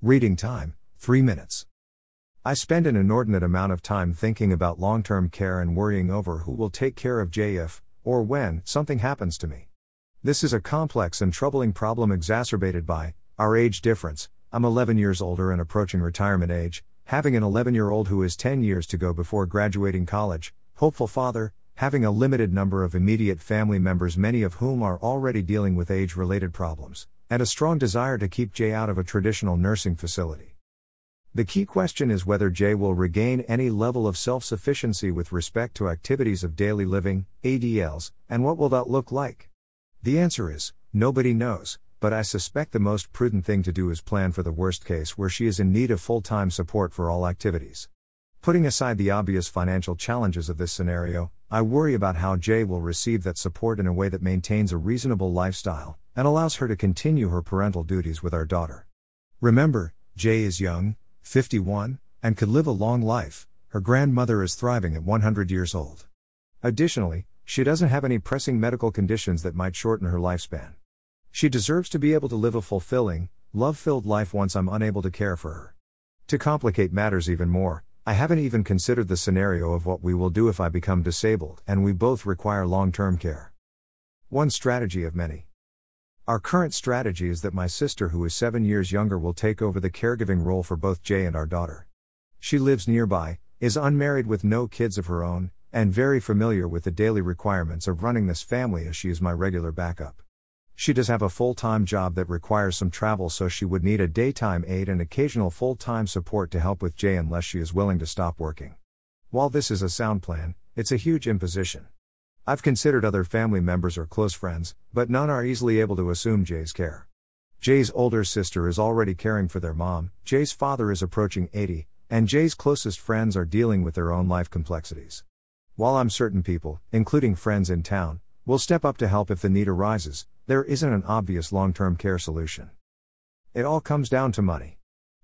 Reading time 3 minutes. I spend an inordinate amount of time thinking about long term care and worrying over who will take care of Jay if, or when, something happens to me. This is a complex and troubling problem exacerbated by our age difference. I'm 11 years older and approaching retirement age, having an 11 year old who is 10 years to go before graduating college, hopeful father, having a limited number of immediate family members, many of whom are already dealing with age related problems, and a strong desire to keep Jay out of a traditional nursing facility. The key question is whether Jay will regain any level of self sufficiency with respect to activities of daily living, ADLs, and what will that look like? The answer is nobody knows, but I suspect the most prudent thing to do is plan for the worst case where she is in need of full time support for all activities. Putting aside the obvious financial challenges of this scenario, I worry about how Jay will receive that support in a way that maintains a reasonable lifestyle and allows her to continue her parental duties with our daughter. Remember, Jay is young, 51, and could live a long life. Her grandmother is thriving at 100 years old. Additionally, she doesn't have any pressing medical conditions that might shorten her lifespan. She deserves to be able to live a fulfilling, love filled life once I'm unable to care for her. To complicate matters even more, I haven't even considered the scenario of what we will do if I become disabled and we both require long term care. One strategy of many. Our current strategy is that my sister, who is seven years younger, will take over the caregiving role for both Jay and our daughter. She lives nearby, is unmarried with no kids of her own, and very familiar with the daily requirements of running this family as she is my regular backup. She does have a full time job that requires some travel, so she would need a daytime aide and occasional full time support to help with Jay unless she is willing to stop working. While this is a sound plan, it's a huge imposition. I've considered other family members or close friends, but none are easily able to assume Jay's care. Jay's older sister is already caring for their mom, Jay's father is approaching 80, and Jay's closest friends are dealing with their own life complexities. While I'm certain people, including friends in town, will step up to help if the need arises, there isn't an obvious long term care solution. It all comes down to money.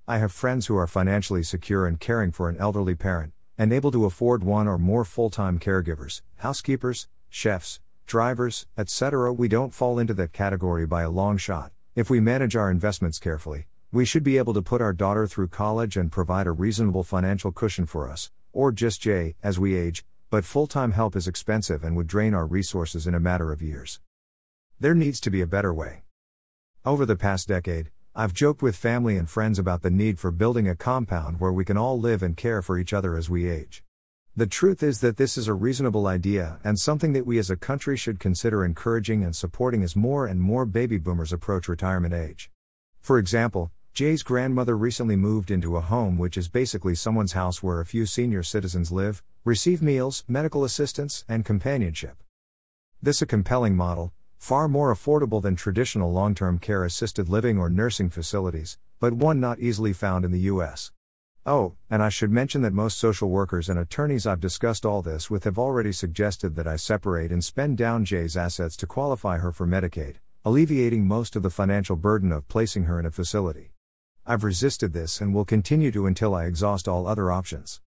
I have friends who are financially secure and caring for an elderly parent, and able to afford one or more full time caregivers, housekeepers, chefs, drivers, etc. We don't fall into that category by a long shot. If we manage our investments carefully, we should be able to put our daughter through college and provide a reasonable financial cushion for us, or just Jay, as we age, but full time help is expensive and would drain our resources in a matter of years. There needs to be a better way. Over the past decade, I've joked with family and friends about the need for building a compound where we can all live and care for each other as we age. The truth is that this is a reasonable idea and something that we as a country should consider encouraging and supporting as more and more baby boomers approach retirement age. For example, Jay's grandmother recently moved into a home which is basically someone's house where a few senior citizens live, receive meals, medical assistance, and companionship. This a compelling model, far more affordable than traditional long-term care assisted living or nursing facilities, but one not easily found in the US. Oh, and I should mention that most social workers and attorneys I've discussed all this with have already suggested that I separate and spend down Jay's assets to qualify her for Medicaid, alleviating most of the financial burden of placing her in a facility. I've resisted this and will continue to until I exhaust all other options.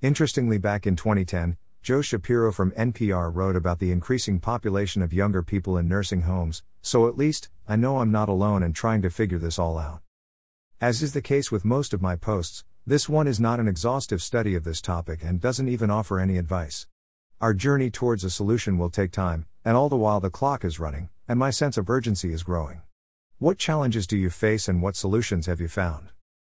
Interestingly, back in 2010, Joe Shapiro from NPR wrote about the increasing population of younger people in nursing homes, so at least, I know I'm not alone in trying to figure this all out. As is the case with most of my posts, this one is not an exhaustive study of this topic and doesn't even offer any advice. Our journey towards a solution will take time, and all the while the clock is running, and my sense of urgency is growing. What challenges do you face and what solutions have you found?